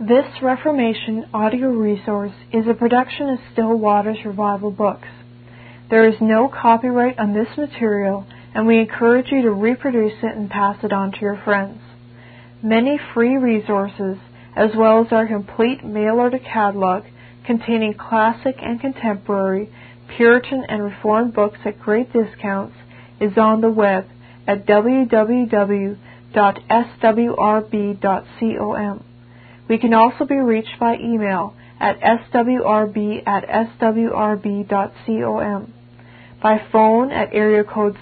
This Reformation audio resource is a production of Still Waters Revival Books. There is no copyright on this material, and we encourage you to reproduce it and pass it on to your friends. Many free resources, as well as our complete mail order catalog containing classic and contemporary, Puritan and Reformed books at great discounts, is on the web at www.swrb.com. We can also be reached by email at swrb at swrb.com, by phone at area code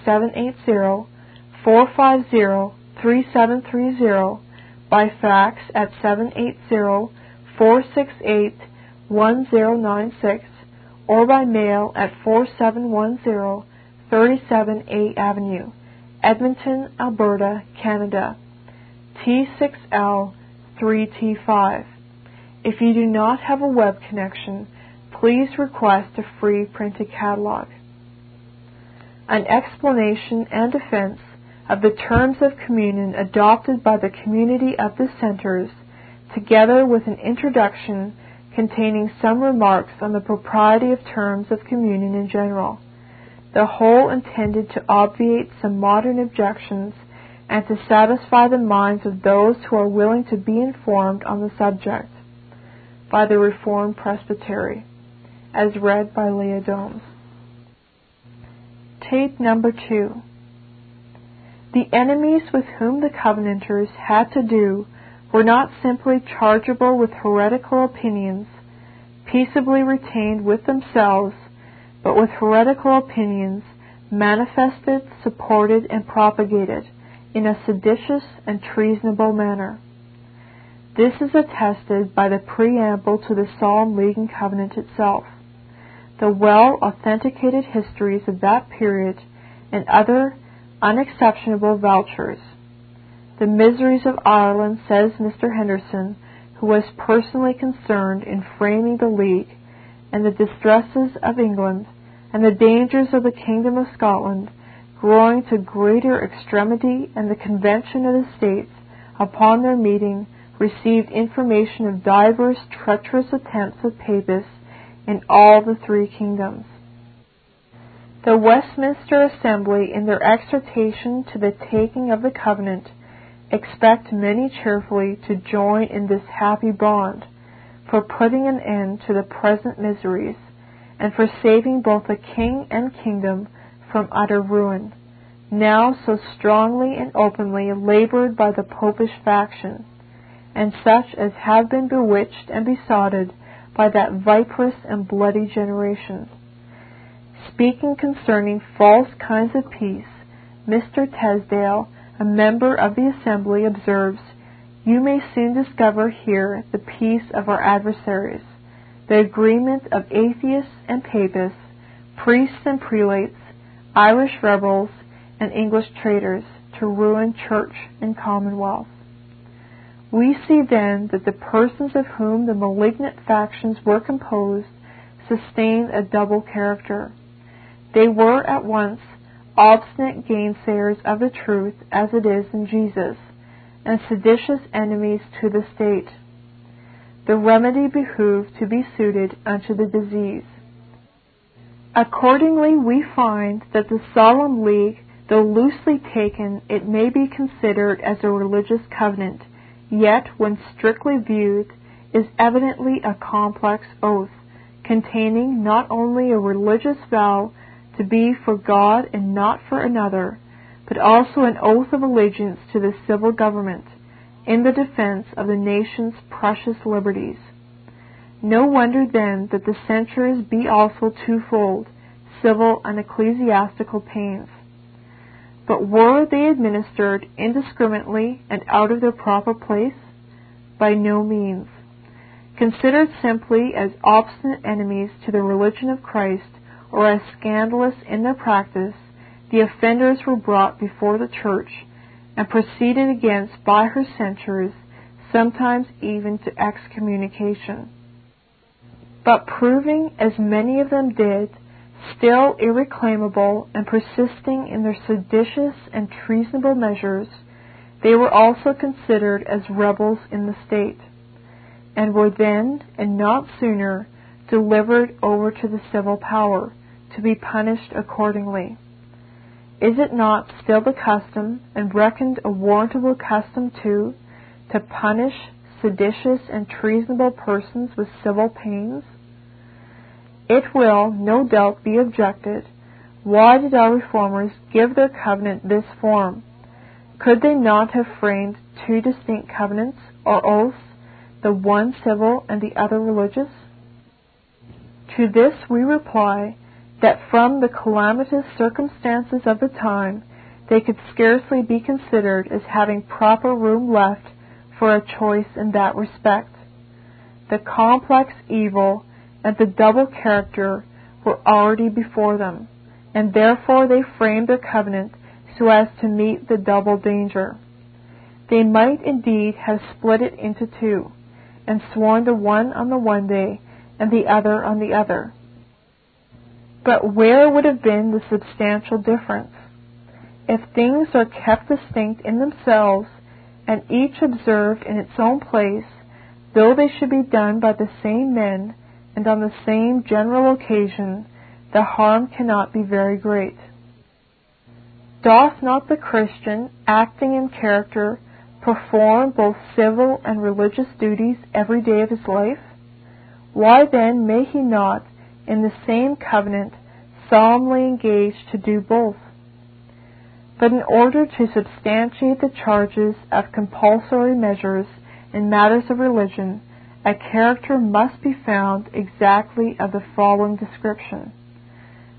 780-450-3730, by fax at 780-468-1096, or by mail at 4710 37 A Avenue, Edmonton, Alberta, Canada, T6L 3T5. If you do not have a web connection, please request a free printed catalog. An explanation and defense of the terms of communion adopted by the community of the centers, together with an introduction containing some remarks on the propriety of terms of communion in general. The whole intended to obviate some modern objections and to satisfy the minds of those who are willing to be informed on the subject by the Reformed Presbytery, as read by Leah Domes. Tape number two. The enemies with whom the Covenanters had to do were not simply chargeable with heretical opinions, peaceably retained with themselves, but with heretical opinions manifested, supported, and propagated in a seditious and treasonable manner. This is attested by the preamble to the Solemn League and Covenant itself, the well authenticated histories of that period, and other unexceptionable vouchers. The miseries of Ireland, says Mr. Henderson, who was personally concerned in framing the League, and the distresses of England, and the dangers of the Kingdom of Scotland, growing to greater extremity, and the Convention of the States, upon their meeting, received information of divers treacherous attempts of Papists in all the three kingdoms. The Westminster Assembly, in their exhortation to the taking of the covenant, expect many cheerfully to join in this happy bond, for putting an end to the present miseries, and for saving both the king and kingdom from utter ruin, now so strongly and openly labored by the popish faction, and such as have been bewitched and besotted by that viperous and bloody generation. Speaking concerning false kinds of peace, Mr. Tesdale, a member of the Assembly, observes, You may soon discover here the peace of our adversaries, the agreement of atheists and papists, priests and prelates, Irish rebels, and English traitors to ruin church and commonwealth. We see then that the persons of whom the malignant factions were composed sustained a double character. They were at once obstinate gainsayers of the truth as it is in Jesus, and seditious enemies to the state. The remedy behoved to be suited unto the disease. Accordingly, we find that the Solemn League, though loosely taken, it may be considered as a religious covenant, yet, when strictly viewed, is evidently a complex oath, containing not only a religious vow to be for God and not for another, but also an oath of allegiance to the civil government in the defense of the nation's precious liberties. No wonder then that the censures be also twofold, civil and ecclesiastical pains. But were they administered indiscriminately and out of their proper place? By no means. Considered simply as obstinate enemies to the religion of Christ, or as scandalous in their practice, the offenders were brought before the church and proceeded against by her censures, sometimes even to excommunication but proving, as many of them did, still irreclaimable and persisting in their seditious and treasonable measures, they were also considered as rebels in the state. and were then, and not sooner, delivered over to the civil power, to be punished accordingly. Is it not still the custom, and reckoned a warrantable custom too, to punish seditious and treasonable persons with civil pains? It will, no doubt, be objected, why did our reformers give their covenant this form? Could they not have framed two distinct covenants, or oaths, the one civil and the other religious? To this we reply that from the calamitous circumstances of the time, they could scarcely be considered as having proper room left for a choice in that respect. The complex evil and the double character were already before them, and therefore they framed their covenant so as to meet the double danger. They might indeed have split it into two, and sworn the one on the one day and the other on the other. But where would have been the substantial difference? If things are kept distinct in themselves, and each observed in its own place, though they should be done by the same men and on the same general occasion, the harm cannot be very great. Doth not the Christian, acting in character, perform both civil and religious duties every day of his life? Why then may he not, in the same covenant, solemnly engage to do both? But in order to substantiate the charges of compulsory measures in matters of religion, a character must be found exactly of the following description.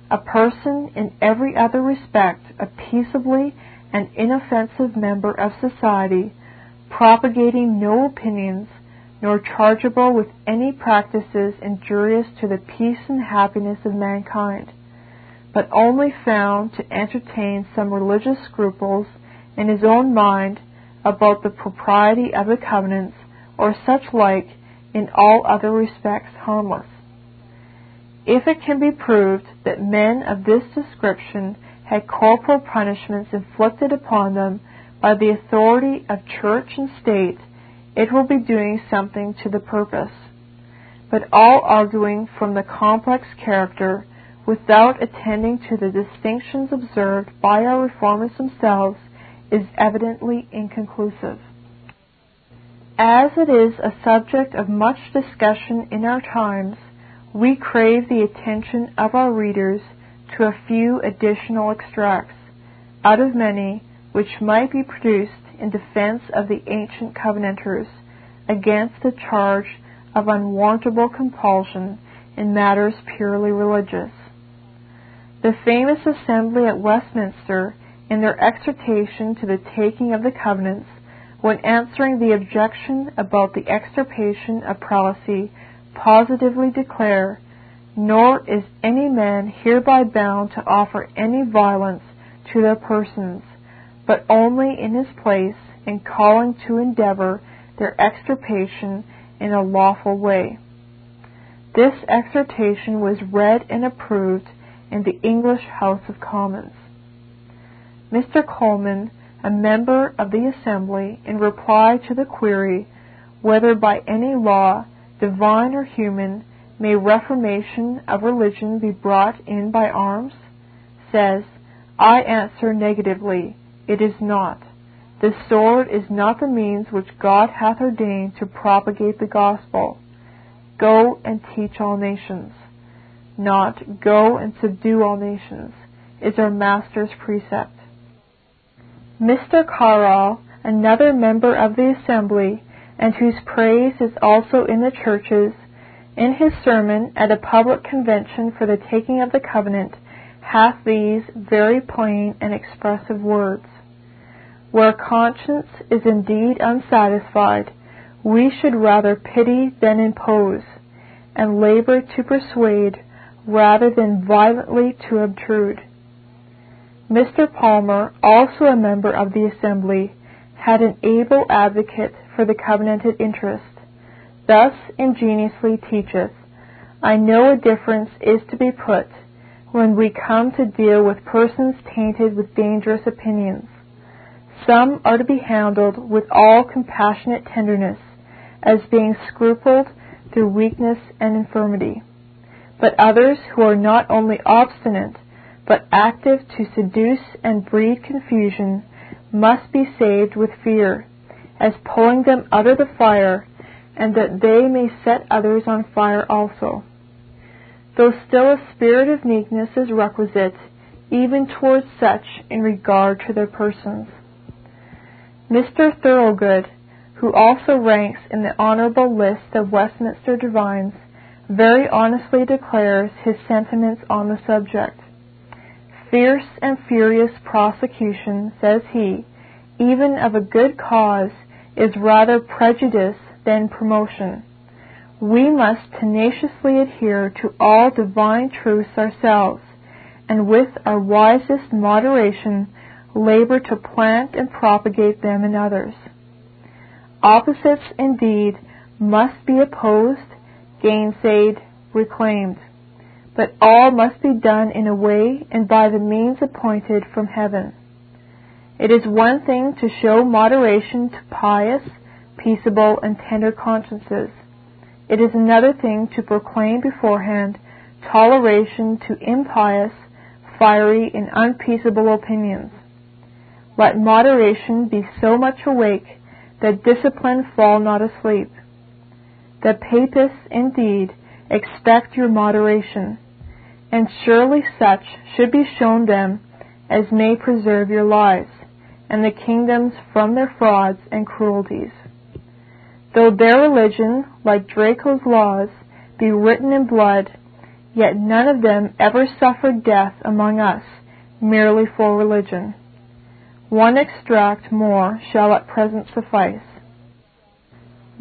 A person in every other respect a peaceably and inoffensive member of society, propagating no opinions, nor chargeable with any practices injurious to the peace and happiness of mankind, but only found to entertain some religious scruples in his own mind about the propriety of the covenants, or such like, in all other respects harmless. If it can be proved that men of this description had corporal punishments inflicted upon them by the authority of church and state, it will be doing something to the purpose. But all arguing from the complex character without attending to the distinctions observed by our reformers themselves is evidently inconclusive. As it is a subject of much discussion in our times, we crave the attention of our readers to a few additional extracts, out of many which might be produced in defense of the ancient Covenanters against the charge of unwarrantable compulsion in matters purely religious. The famous assembly at Westminster, in their exhortation to the taking of the covenants, when answering the objection about the extirpation of prelacy, positively declare, Nor is any man hereby bound to offer any violence to their persons, but only in his place in calling to endeavor their extirpation in a lawful way. This exhortation was read and approved in the English House of Commons. Mr. Coleman, a member of the Assembly, in reply to the query whether by any law, divine or human, may reformation of religion be brought in by arms, says, I answer negatively, it is not. The sword is not the means which God hath ordained to propagate the gospel. Go and teach all nations not go and subdue all nations, is our Master's precept. Mr. Caryl, another member of the Assembly, and whose praise is also in the churches, in his sermon at a public convention for the taking of the covenant, hath these very plain and expressive words. Where conscience is indeed unsatisfied, we should rather pity than impose, and labor to persuade rather than violently to obtrude. Mr. Palmer, also a member of the Assembly, had an able advocate for the covenanted interest. Thus ingeniously teacheth, I know a difference is to be put when we come to deal with persons tainted with dangerous opinions. Some are to be handled with all compassionate tenderness, as being scrupled through weakness and infirmity. But others who are not only obstinate, but active to seduce and breed confusion, must be saved with fear, as pulling them out of the fire, and that they may set others on fire also. Though still a spirit of meekness is requisite, even towards such in regard to their persons. Mr. Thorowgood, who also ranks in the honorable list of Westminster divines, very honestly declares his sentiments on the subject. Fierce and furious prosecution, says he, even of a good cause, is rather prejudice than promotion. We must tenaciously adhere to all divine truths ourselves, and with our wisest moderation labor to plant and propagate them in others. Opposites, indeed, must be opposed, gainsaid, reclaimed, but all must be done in a way and by the means appointed from heaven. It is one thing to show moderation to pious, peaceable, and tender consciences. It is another thing to proclaim beforehand toleration to impious, fiery, and unpeaceable opinions. Let moderation be so much awake that discipline fall not asleep. The papists, indeed, expect your moderation, and surely such should be shown them as may preserve your lives, and the kingdoms from their frauds and cruelties. Though their religion, like Draco's laws, be written in blood, yet none of them ever suffered death among us merely for religion. One extract more shall at present suffice.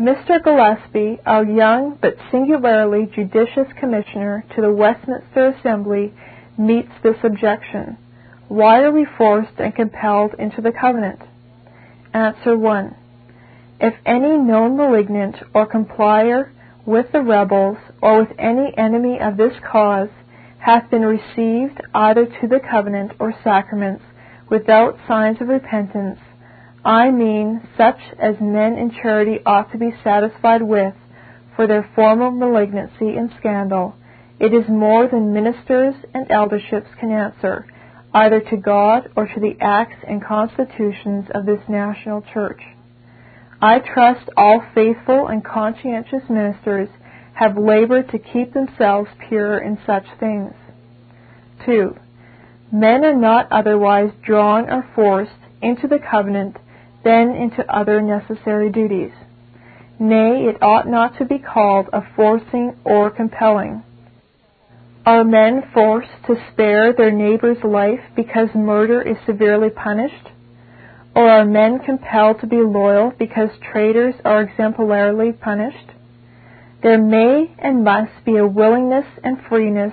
Mr. Gillespie, our young but singularly judicious Commissioner to the Westminster Assembly, meets this objection. Why are we forced and compelled into the covenant? Answer 1. If any known malignant or complier with the rebels or with any enemy of this cause hath been received either to the covenant or sacraments without signs of repentance, I mean such as men in charity ought to be satisfied with for their former malignancy and scandal, it is more than ministers and elderships can answer, either to God or to the acts and constitutions of this national church. I trust all faithful and conscientious ministers have labored to keep themselves pure in such things. 2. Men are not otherwise drawn or forced into the covenant than into other necessary duties. Nay, it ought not to be called a forcing or compelling. Are men forced to spare their neighbor's life because murder is severely punished? Or are men compelled to be loyal because traitors are exemplarily punished? There may and must be a willingness and freeness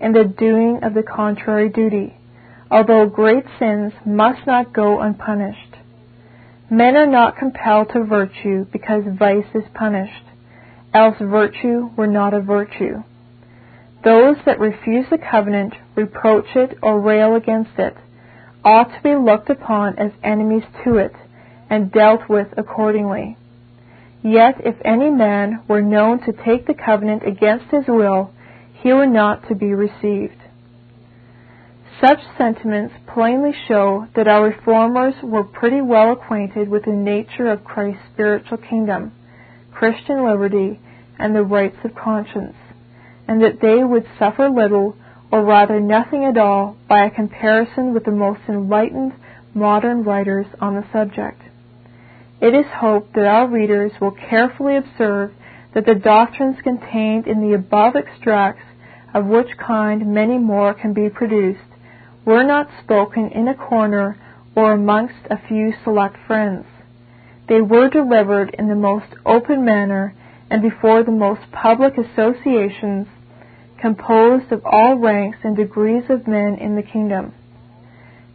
in the doing of the contrary duty, although great sins must not go unpunished. Men are not compelled to virtue because vice is punished, else virtue were not a virtue. Those that refuse the covenant, reproach it, or rail against it, ought to be looked upon as enemies to it, and dealt with accordingly. Yet if any man were known to take the covenant against his will, he were not to be received. Such sentiments plainly show that our reformers were pretty well acquainted with the nature of Christ's spiritual kingdom, Christian liberty, and the rights of conscience, and that they would suffer little, or rather nothing at all, by a comparison with the most enlightened modern writers on the subject. It is hoped that our readers will carefully observe that the doctrines contained in the above extracts of which kind many more can be produced, were not spoken in a corner or amongst a few select friends. They were delivered in the most open manner and before the most public associations composed of all ranks and degrees of men in the kingdom.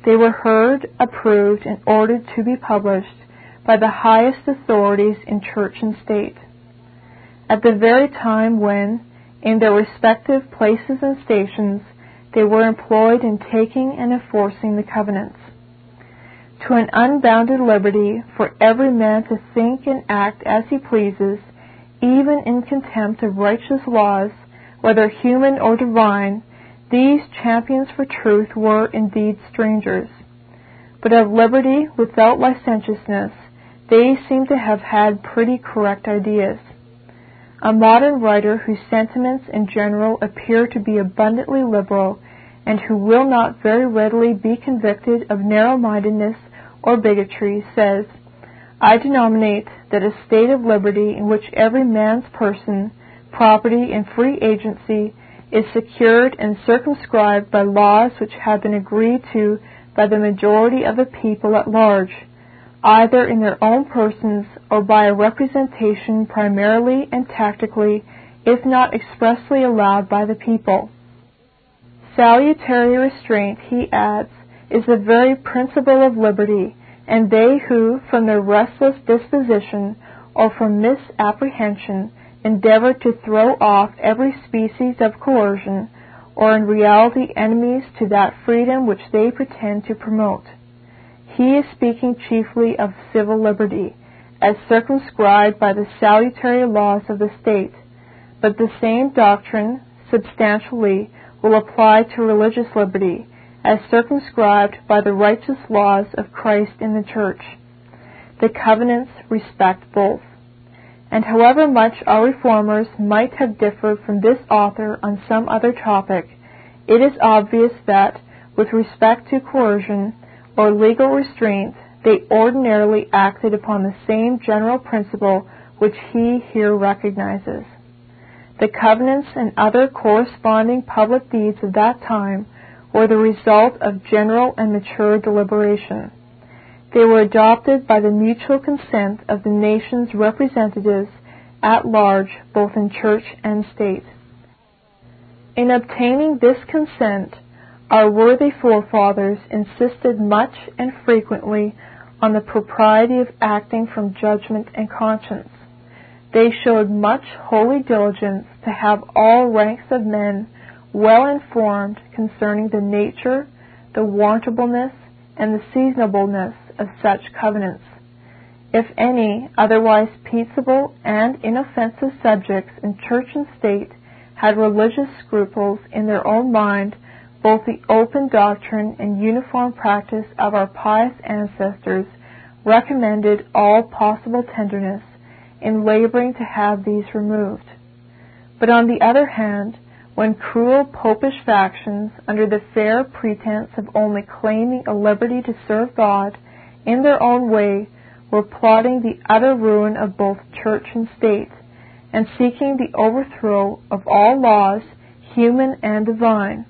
They were heard, approved, and ordered to be published by the highest authorities in church and state. At the very time when, in their respective places and stations, they were employed in taking and enforcing the covenants. to an unbounded liberty for every man to think and act as he pleases, even in contempt of righteous laws, whether human or divine, these champions for truth were indeed strangers. But of liberty without licentiousness, they seem to have had pretty correct ideas. A modern writer whose sentiments in general appear to be abundantly liberal, and who will not very readily be convicted of narrow mindedness or bigotry, says, I denominate that a state of liberty in which every man's person, property, and free agency is secured and circumscribed by laws which have been agreed to by the majority of the people at large, either in their own persons or by a representation primarily and tactically, if not expressly allowed by the people. Salutary restraint, he adds, is the very principle of liberty, and they who, from their restless disposition or from misapprehension, endeavor to throw off every species of coercion, or in reality enemies to that freedom which they pretend to promote. He is speaking chiefly of civil liberty, as circumscribed by the salutary laws of the state, but the same doctrine, substantially, will apply to religious liberty, as circumscribed by the righteous laws of Christ in the Church. The covenants respect both. And however much our reformers might have differed from this author on some other topic, it is obvious that, with respect to coercion or legal restraint, they ordinarily acted upon the same general principle which he here recognizes. The covenants and other corresponding public deeds of that time were the result of general and mature deliberation. They were adopted by the mutual consent of the nation's representatives at large, both in church and state. In obtaining this consent, our worthy forefathers insisted much and frequently on the propriety of acting from judgment and conscience. They showed much holy diligence to have all ranks of men well informed concerning the nature, the warrantableness, and the seasonableness of such covenants. If any otherwise peaceable and inoffensive subjects in church and state had religious scruples in their own mind, both the open doctrine and uniform practice of our pious ancestors recommended all possible tenderness in laboring to have these removed. But on the other hand, when cruel popish factions, under the fair pretense of only claiming a liberty to serve God in their own way, were plotting the utter ruin of both church and state, and seeking the overthrow of all laws, human and divine.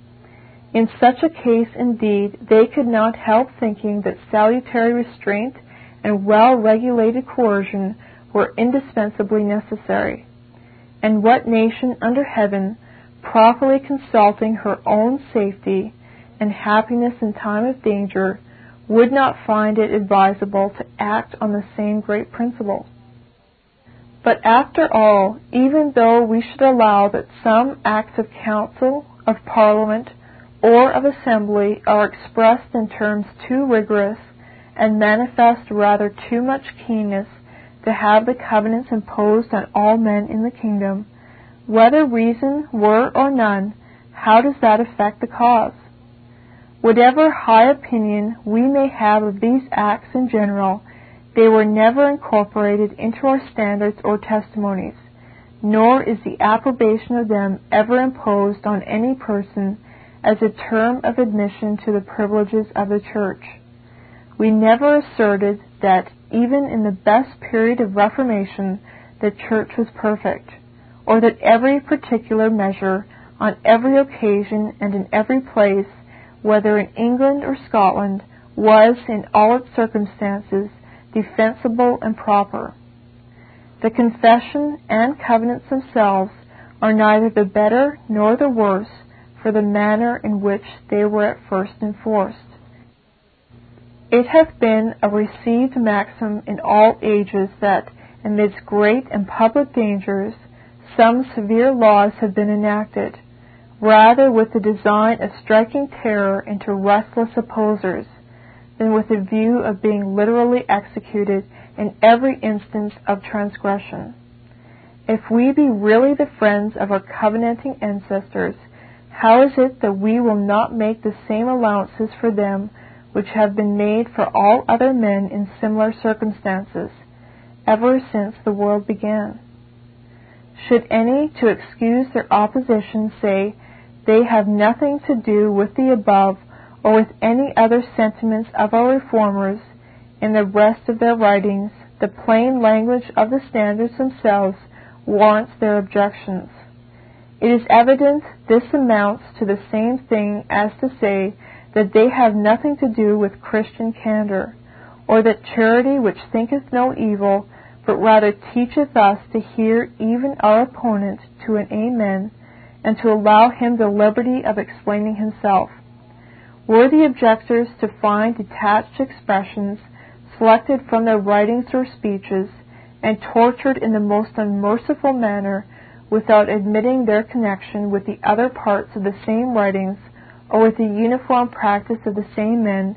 In such a case, indeed, they could not help thinking that salutary restraint and well regulated coercion were indispensably necessary. And what nation under heaven properly consulting her own safety and happiness in time of danger, would not find it advisable to act on the same great principle. But after all, even though we should allow that some acts of council, of parliament, or of assembly are expressed in terms too rigorous and manifest rather too much keenness to have the covenants imposed on all men in the kingdom, whether reason were or none, how does that affect the cause? Whatever high opinion we may have of these acts in general, they were never incorporated into our standards or testimonies, nor is the approbation of them ever imposed on any person as a term of admission to the privileges of the Church. We never asserted that even in the best period of Reformation the Church was perfect or that every particular measure, on every occasion and in every place, whether in England or Scotland, was, in all its circumstances, defensible and proper. The confession and covenants themselves are neither the better nor the worse for the manner in which they were at first enforced. It hath been a received maxim in all ages that, amidst great and public dangers, some severe laws have been enacted, rather with the design of striking terror into restless opposers, than with a view of being literally executed in every instance of transgression. If we be really the friends of our covenanting ancestors, how is it that we will not make the same allowances for them which have been made for all other men in similar circumstances, ever since the world began? Should any, to excuse their opposition, say they have nothing to do with the above or with any other sentiments of our reformers in the rest of their writings, the plain language of the standards themselves warrants their objections. It is evident this amounts to the same thing as to say that they have nothing to do with Christian candor, or that charity which thinketh no evil, but rather teacheth us to hear even our opponent to an amen, and to allow him the liberty of explaining himself. Were the objectors to find detached expressions selected from their writings or speeches, and tortured in the most unmerciful manner, without admitting their connection with the other parts of the same writings or with the uniform practice of the same men,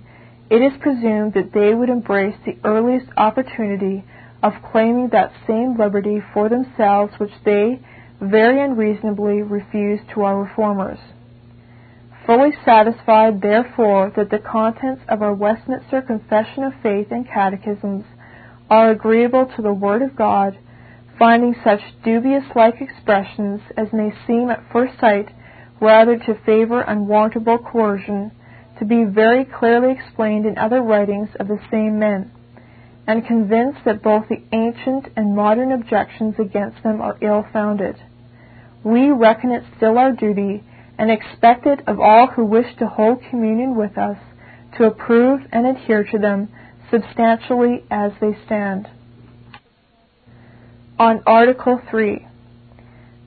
it is presumed that they would embrace the earliest opportunity of claiming that same liberty for themselves which they very unreasonably refused to our reformers. Fully satisfied, therefore, that the contents of our Westminster Confession of Faith and Catechisms are agreeable to the Word of God, finding such dubious like expressions as may seem at first sight rather to favor unwarrantable coercion, to be very clearly explained in other writings of the same men, and convinced that both the ancient and modern objections against them are ill founded. We reckon it still our duty, and expect it of all who wish to hold communion with us, to approve and adhere to them substantially as they stand. On Article 3.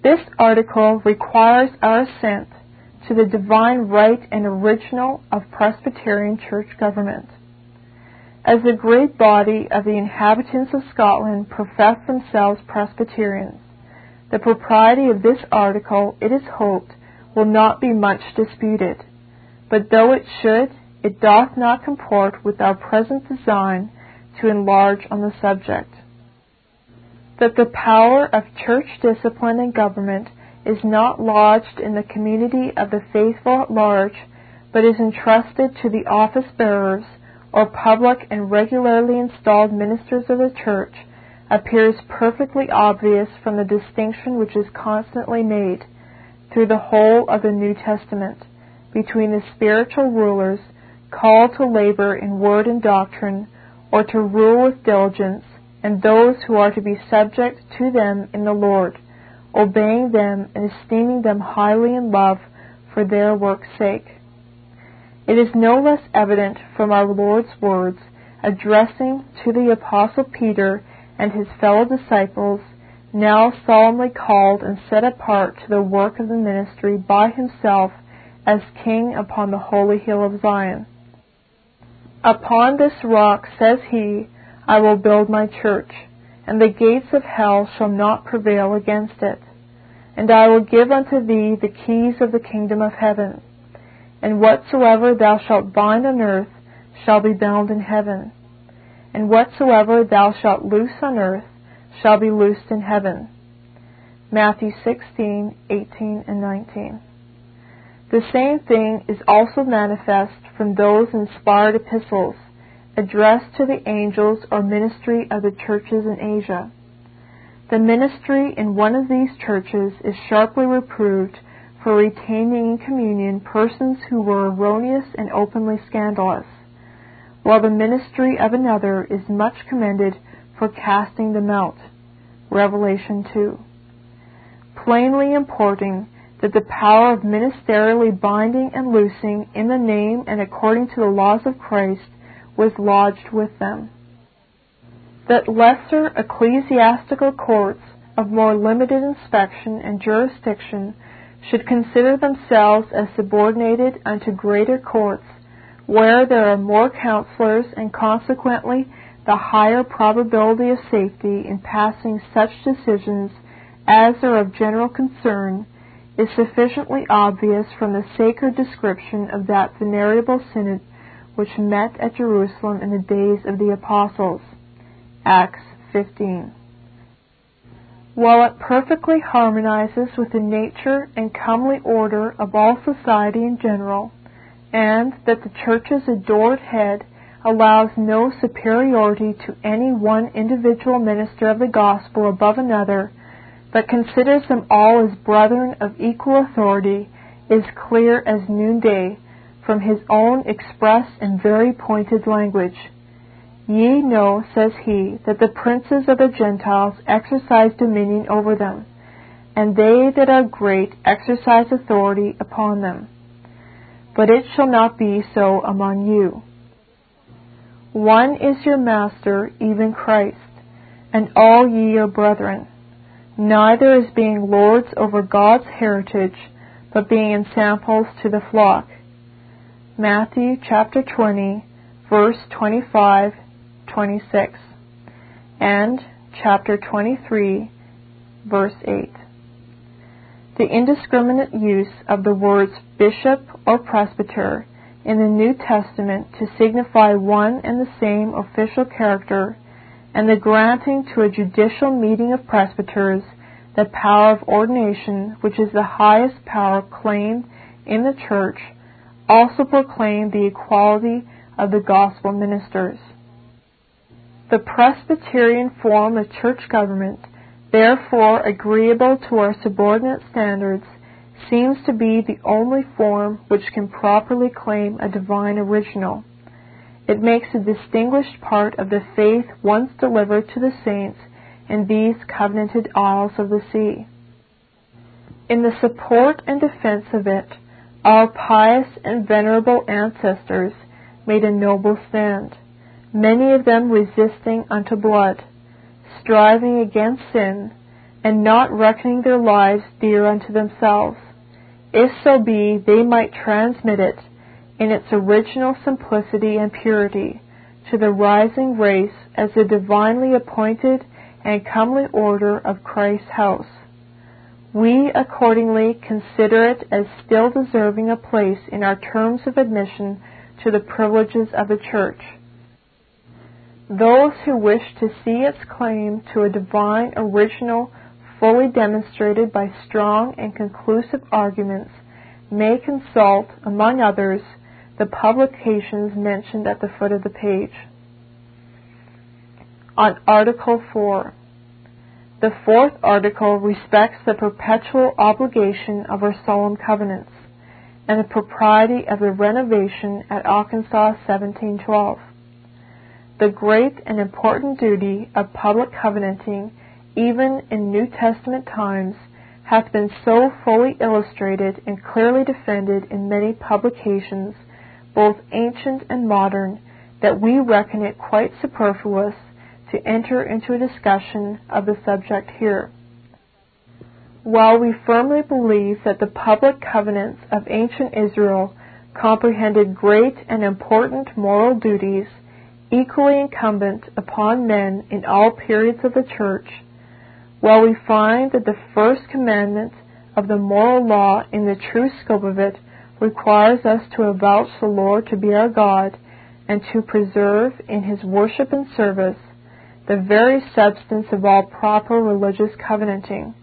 This article requires our assent to the divine right and original of Presbyterian church government. As the great body of the inhabitants of Scotland profess themselves Presbyterians, the propriety of this article, it is hoped, will not be much disputed. But though it should, it doth not comport with our present design to enlarge on the subject. That the power of church discipline and government is not lodged in the community of the faithful at large, but is entrusted to the office bearers, or public and regularly installed ministers of the church, appears perfectly obvious from the distinction which is constantly made, through the whole of the New Testament, between the spiritual rulers called to labor in word and doctrine, or to rule with diligence, and those who are to be subject to them in the Lord, obeying them and esteeming them highly in love for their work's sake. It is no less evident from our Lord's words addressing to the Apostle Peter and his fellow disciples, now solemnly called and set apart to the work of the ministry by himself as King upon the holy hill of Zion. Upon this rock, says he, I will build my church, and the gates of hell shall not prevail against it. And I will give unto thee the keys of the kingdom of heaven. And whatsoever thou shalt bind on earth shall be bound in heaven. And whatsoever thou shalt loose on earth shall be loosed in heaven. Matthew 16:18 and 19. The same thing is also manifest from those inspired epistles addressed to the angels or ministry of the churches in Asia. The ministry in one of these churches is sharply reproved for retaining in communion persons who were erroneous and openly scandalous, while the ministry of another is much commended for casting them out. Revelation 2. Plainly importing that the power of ministerially binding and loosing in the name and according to the laws of Christ was lodged with them. That lesser ecclesiastical courts of more limited inspection and jurisdiction should consider themselves as subordinated unto greater courts, where there are more counselors and consequently the higher probability of safety in passing such decisions as are of general concern, is sufficiently obvious from the sacred description of that venerable synod which met at Jerusalem in the days of the apostles. Acts 15. While it perfectly harmonizes with the nature and comely order of all society in general, and that the Church's adored head allows no superiority to any one individual minister of the gospel above another, but considers them all as brethren of equal authority, is clear as noonday from his own express and very pointed language. Ye know, says he, that the princes of the Gentiles exercise dominion over them, and they that are great exercise authority upon them. But it shall not be so among you. One is your master, even Christ, and all ye are brethren, neither as being lords over God's heritage, but being ensamples to the flock. Matthew chapter 20, verse 25, 26, and chapter 23, verse 8. The indiscriminate use of the words bishop or presbyter in the New Testament to signify one and the same official character, and the granting to a judicial meeting of presbyters the power of ordination, which is the highest power claimed in the Church, also proclaim the equality of the gospel ministers. The Presbyterian form of church government, therefore agreeable to our subordinate standards, seems to be the only form which can properly claim a divine original. It makes a distinguished part of the faith once delivered to the saints in these covenanted isles of the sea. In the support and defense of it, our pious and venerable ancestors made a noble stand, many of them resisting unto blood, striving against sin, and not reckoning their lives dear unto themselves, if so be they might transmit it in its original simplicity and purity to the rising race as the divinely appointed and comely order of Christ's house. We accordingly consider it as still deserving a place in our terms of admission to the privileges of the Church. Those who wish to see its claim to a divine original fully demonstrated by strong and conclusive arguments, may consult, among others, the publications mentioned at the foot of the page. On Article 4. The fourth article respects the perpetual obligation of our solemn covenants and the propriety of the renovation at Auchensaugh 1712. The great and important duty of public covenanting even in New Testament times, hath been so fully illustrated and clearly defended in many publications, both ancient and modern, that we reckon it quite superfluous to enter into a discussion of the subject here. While we firmly believe that the public covenants of ancient Israel comprehended great and important moral duties equally incumbent upon men in all periods of the Church, while we find that the first commandment of the moral law in the true scope of it requires us to avouch the Lord to be our God and to preserve in his worship and service the very substance of all proper religious covenanting.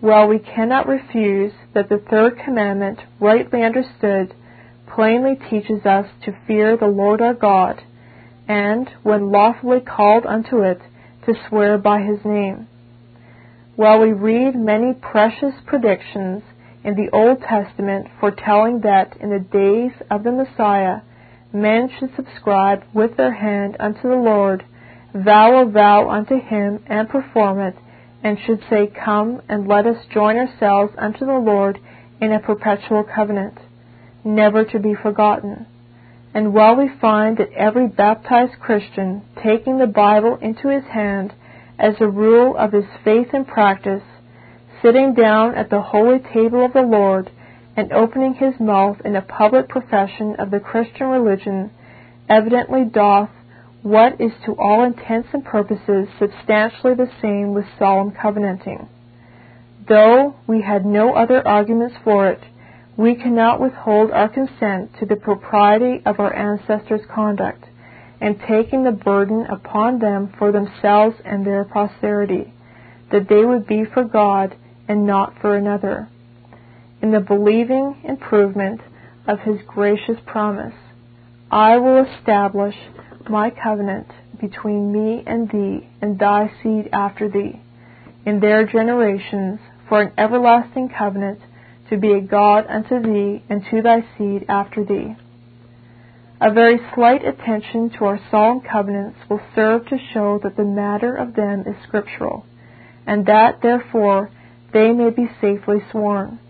While we cannot refuse that the third commandment, rightly understood, plainly teaches us to fear the Lord our God, and, when lawfully called unto it, to swear by his name. While we read many precious predictions in the Old Testament foretelling that in the days of the Messiah men should subscribe with their hand unto the Lord, vow a vow unto him, and perform it, and should say, Come and let us join ourselves unto the Lord in a perpetual covenant, never to be forgotten. And while we find that every baptized Christian, taking the Bible into his hand, as a rule of his faith and practice, sitting down at the holy table of the Lord and opening his mouth in a public profession of the Christian religion, evidently doth what is to all intents and purposes substantially the same with solemn covenanting. Though we had no other arguments for it, we cannot withhold our consent to the propriety of our ancestors' conduct, and taking the burden upon them for themselves and their posterity, that they would be for God and not for another. In the believing improvement of his gracious promise, I will establish my covenant between me and thee and thy seed after thee, in their generations, for an everlasting covenant to be a God unto thee and to thy seed after thee. A very slight attention to our solemn covenants will serve to show that the matter of them is scriptural, and that, therefore, they may be safely sworn.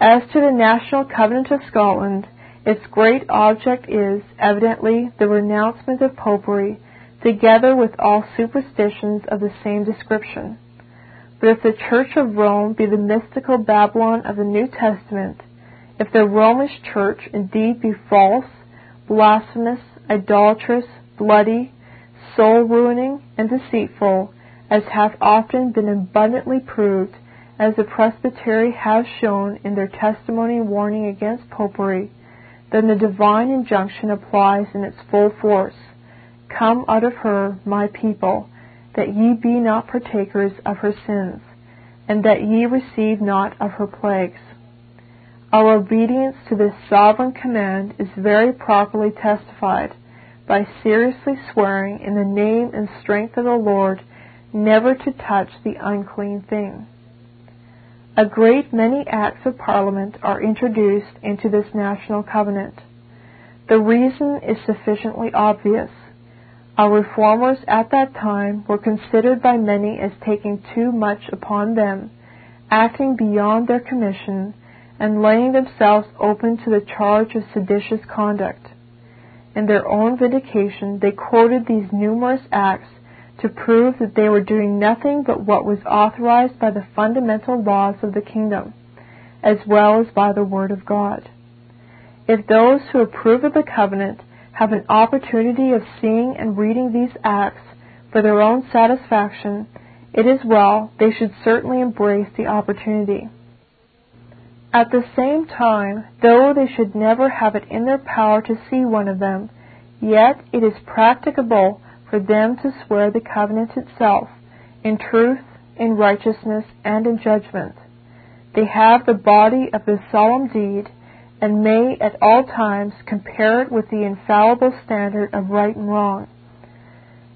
As to the National Covenant of Scotland, its great object is, evidently, the renouncement of popery, together with all superstitions of the same description. But if the Church of Rome be the mystical Babylon of the New Testament, if the Romish Church indeed be false, blasphemous, idolatrous, bloody, soul ruining, and deceitful, as hath often been abundantly proved, as the Presbytery have shown in their testimony warning against popery, then the divine injunction applies in its full force. Come out of her, my people, that ye be not partakers of her sins, and that ye receive not of her plagues. Our obedience to this sovereign command is very properly testified by seriously swearing in the name and strength of the Lord never to touch the unclean thing. A great many Acts of Parliament are introduced into this national covenant. The reason is sufficiently obvious. Our reformers at that time were considered by many as taking too much upon them, acting beyond their commission, and laying themselves open to the charge of seditious conduct. In their own vindication, they quoted these numerous acts to prove that they were doing nothing but what was authorized by the fundamental laws of the kingdom, as well as by the Word of God. If those who approve of the covenant have an opportunity of seeing and reading these acts for their own satisfaction, it is well, they should certainly embrace the opportunity. At the same time, though they should never have it in their power to see one of them, yet it is practicable for them to swear the covenant itself, in truth, in righteousness, and in judgment. They have the body of the solemn deed, and may at all times compare it with the infallible standard of right and wrong.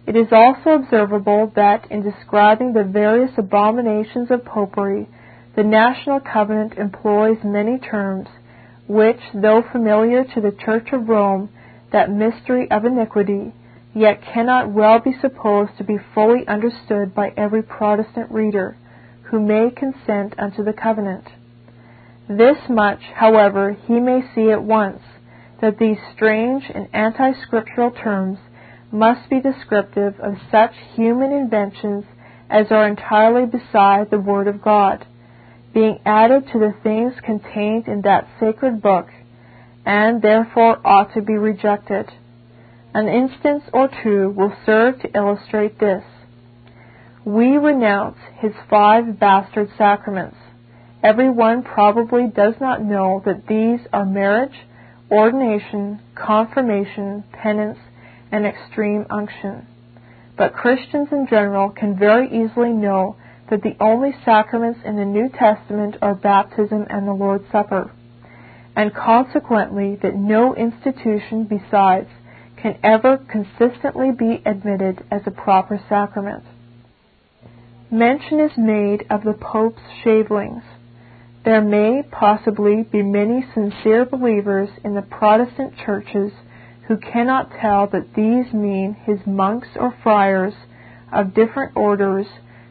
It is also observable that in describing the various abominations of popery, the National Covenant employs many terms, which, though familiar to the Church of Rome, that mystery of iniquity, yet cannot well be supposed to be fully understood by every Protestant reader, who may consent unto the covenant. This much, however, he may see at once, that these strange and anti-scriptural terms must be descriptive of such human inventions as are entirely beside the Word of God, being added to the things contained in that sacred book, and therefore ought to be rejected. An instance or two will serve to illustrate this. We renounce his five bastard sacraments, Every one probably does not know that these are marriage, ordination, confirmation, penance, and extreme unction. But Christians in general can very easily know that the only sacraments in the New Testament are baptism and the Lord's Supper, and consequently that no institution besides can ever consistently be admitted as a proper sacrament. Mention is made of the Pope's shavelings. There may possibly be many sincere believers in the Protestant churches who cannot tell that these mean his monks or friars of different orders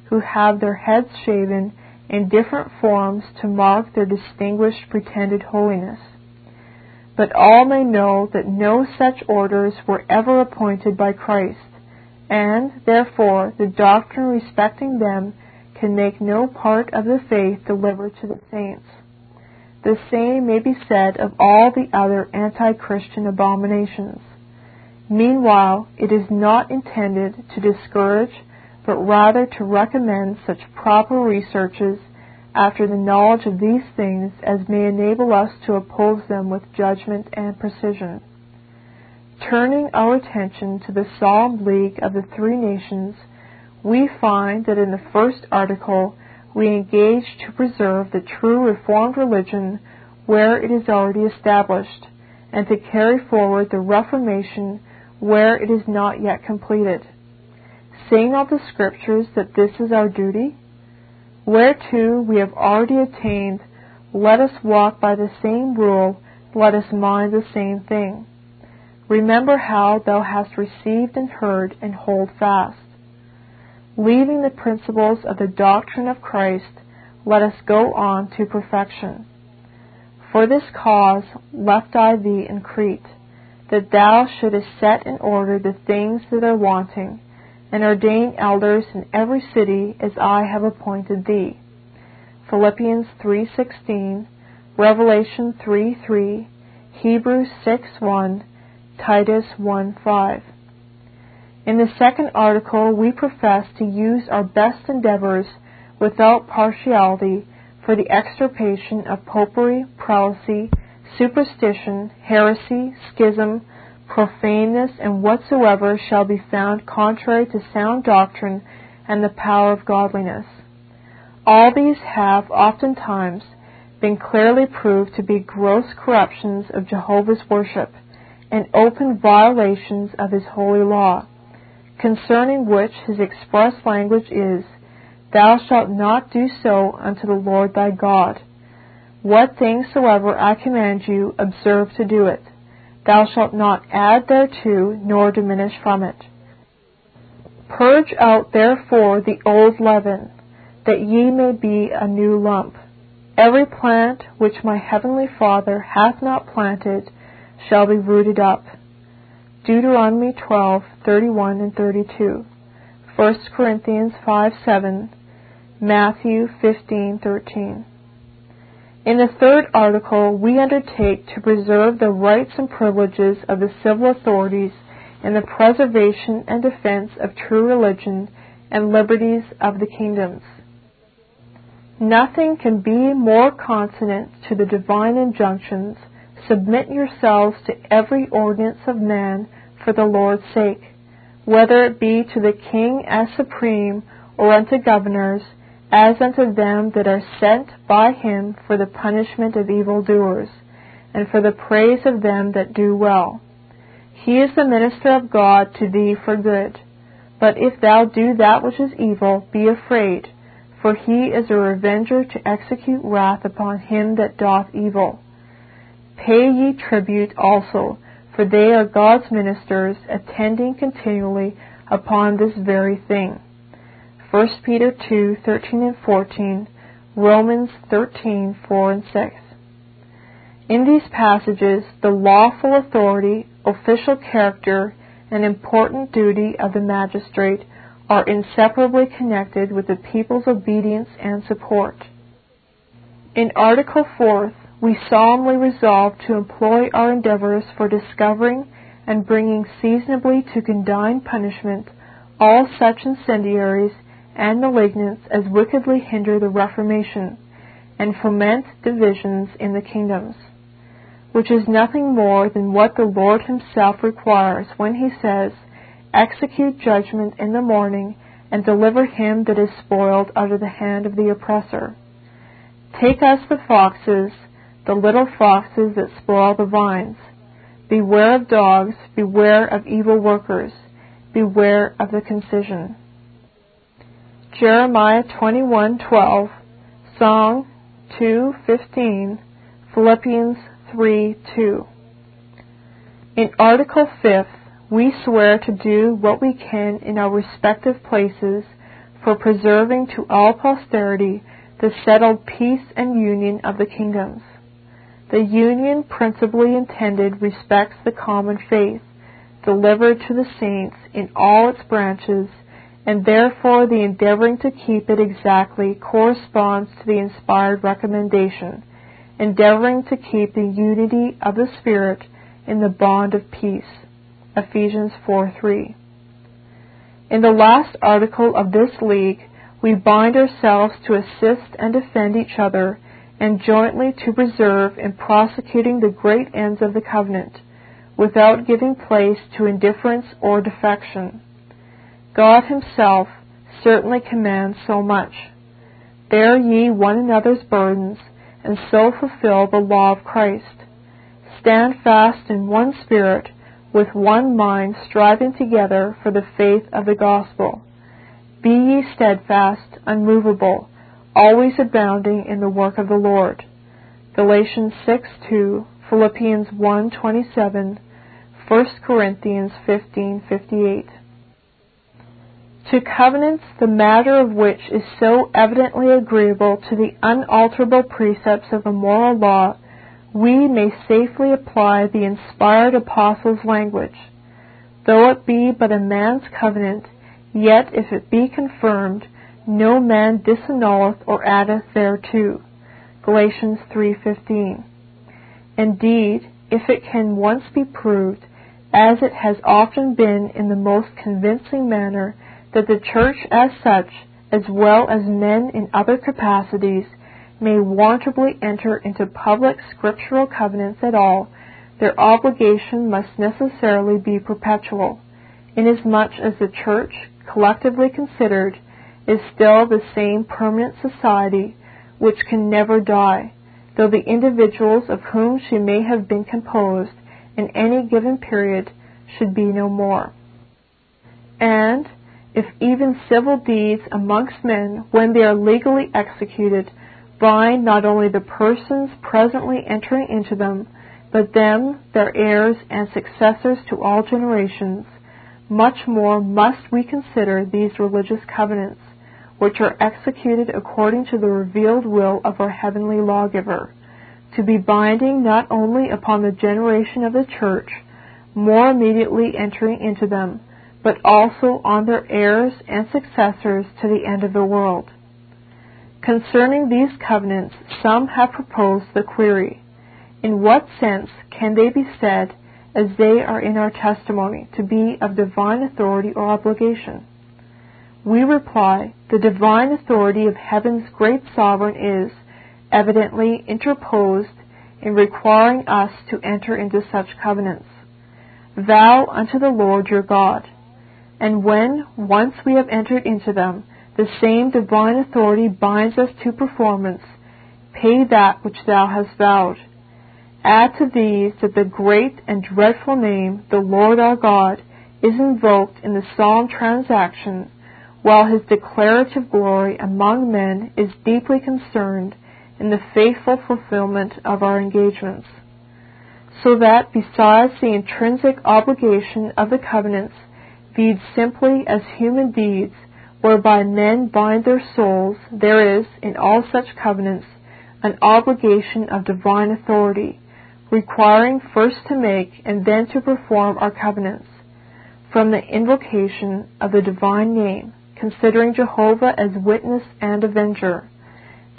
who have their heads shaven in different forms to mark their distinguished pretended holiness. But all may know that no such orders were ever appointed by Christ, and, therefore, the doctrine respecting them can make no part of the faith delivered to the saints. The same may be said of all the other anti Christian abominations. Meanwhile, it is not intended to discourage, but rather to recommend such proper researches after the knowledge of these things as may enable us to oppose them with judgment and precision. Turning our attention to the Solemn League of the Three Nations, we find that in the first article we engage to preserve the true Reformed religion where it is already established, and to carry forward the Reformation where it is not yet completed. Saying of the Scriptures that this is our duty? Whereto we have already attained, let us walk by the same rule, let us mind the same thing. Remember how thou hast received and heard, and hold fast. Leaving the principles of the doctrine of Christ, let us go on to perfection. For this cause left I thee in Crete, that thou shouldest set in order the things that are wanting, and ordain elders in every city as I have appointed thee. Philippians 3:16, Revelation 3:3, Hebrews 6:1, Titus 1:5. In the second article, we profess to use our best endeavors without partiality for the extirpation of popery, prelacy, superstition, heresy, schism, profaneness, and whatsoever shall be found contrary to sound doctrine and the power of godliness. All these have oftentimes been clearly proved to be gross corruptions of Jehovah's worship and open violations of his holy law, concerning which his express language is, Thou shalt not do so unto the Lord thy God. What things soever I command you, observe to do it. Thou shalt not add thereto, nor diminish from it. Purge out therefore the old leaven, that ye may be a new lump. Every plant which my heavenly Father hath not planted, shall be rooted up. Deuteronomy 12:31 and 32. 1 Corinthians 5:7. Matthew 15:13. In the third article, we undertake to preserve the rights and privileges of the civil authorities in the preservation and defense of true religion and liberties of the kingdoms. Nothing can be more consonant to the divine injunctions Submit yourselves to every ordinance of man for the Lord's sake, whether it be to the king as supreme, or unto governors, as unto them that are sent by him for the punishment of evildoers, and for the praise of them that do well. He is the minister of God to thee for good. But if thou do that which is evil, be afraid, for he is a revenger to execute wrath upon him that doth evil. Pay ye tribute also, for they are God's ministers, attending continually upon this very thing. 1 Peter 2 13 and 14, Romans 13 4 and 6. In these passages, the lawful authority, official character, and important duty of the magistrate are inseparably connected with the people's obedience and support. In Article 4, we solemnly resolve to employ our endeavors for discovering and bringing seasonably to condign punishment all such incendiaries and malignants as wickedly hinder the Reformation and foment divisions in the kingdoms, which is nothing more than what the Lord Himself requires when He says, Execute judgment in the morning and deliver him that is spoiled of the hand of the oppressor. Take us the foxes the little foxes that spoil the vines. Beware of dogs, beware of evil workers, beware of the concision. Jeremiah 21:12, Song 2:15, Philippians 3:2. In Article 5th, we swear to do what we can in our respective places for preserving to all posterity the settled peace and union of the kingdoms. The union principally intended respects the common faith, delivered to the saints in all its branches, and therefore the endeavoring to keep it exactly corresponds to the inspired recommendation, endeavoring to keep the unity of the Spirit in the bond of peace. Ephesians 4:3. In the last article of this league, we bind ourselves to assist and defend each other and jointly to preserve in prosecuting the great ends of the covenant, without giving place to indifference or defection. God himself certainly commands so much. Bear ye one another's burdens, and so fulfill the law of Christ. Stand fast in one spirit, with one mind striving together for the faith of the gospel. Be ye steadfast, unmovable, always abounding in the work of the Lord. Galatians 6 2, Philippians 1 27, 1 Corinthians 15 58. To covenants, the matter of which is so evidently agreeable to the unalterable precepts of the moral law, we may safely apply the inspired apostle's language. Though it be but a man's covenant, Yet if it be confirmed, no man disannulleth or addeth thereto. Galatians 3:15. Indeed, if it can once be proved, as it has often been in the most convincing manner, that the church as such, as well as men in other capacities, may warrantably enter into public scriptural covenants at all, their obligation must necessarily be perpetual, inasmuch as the church collectively considered, is still the same permanent society which can never die, though the individuals of whom she may have been composed in any given period should be no more. And if even civil deeds amongst men, when they are legally executed, bind not only the persons presently entering into them, but them, their heirs, and successors to all generations, much more must we consider these religious covenants, which are executed according to the revealed will of our heavenly lawgiver, to be binding not only upon the generation of the church, more immediately entering into them, but also on their heirs and successors to the end of the world. Concerning these covenants, some have proposed the query, in what sense can they be said as they are in our testimony to be of divine authority or obligation? We reply, the divine authority of heaven's great sovereign is evidently interposed in requiring us to enter into such covenants. Vow unto the Lord your God. And when once we have entered into them, the same divine authority binds us to performance. Pay that which thou hast vowed Add to these that the great and dreadful name, the Lord our God, is invoked in the solemn transaction, while his declarative glory among men is deeply concerned in the faithful fulfillment of our engagements. So that besides the intrinsic obligation of the covenants, viewed simply as human deeds whereby men bind their souls, there is, in all such covenants, an obligation of divine authority requiring first to make and then to perform our covenants, from the invocation of the divine name, considering Jehovah as witness and avenger,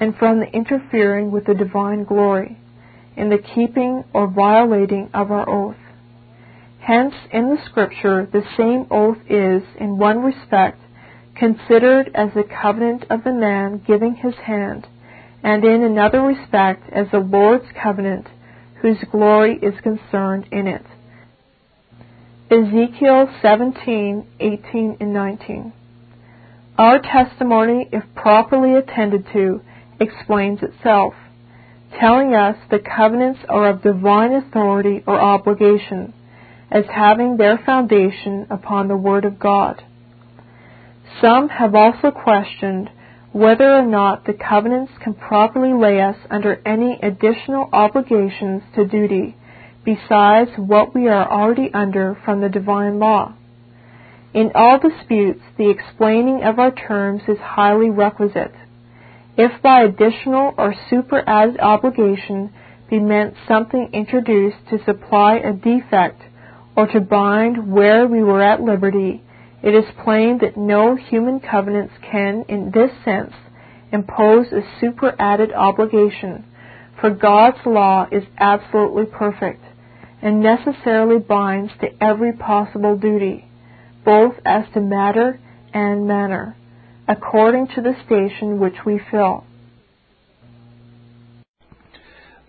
and from the interfering with the divine glory, in the keeping or violating of our oath. Hence, in the Scripture, the same oath is, in one respect, considered as the covenant of the man giving his hand, and in another respect as the Lord's covenant whose glory is concerned in it. Ezekiel 17, 18, and 19. Our testimony, if properly attended to, explains itself, telling us the covenants are of divine authority or obligation, as having their foundation upon the Word of God. Some have also questioned whether or not the covenants can properly lay us under any additional obligations to duty besides what we are already under from the divine law. In all disputes, the explaining of our terms is highly requisite. If by additional or superadded obligation be meant something introduced to supply a defect or to bind where we were at liberty, it is plain that no human covenants can, in this sense, impose a superadded obligation, for God's law is absolutely perfect and necessarily binds to every possible duty, both as to matter and manner, according to the station which we fill.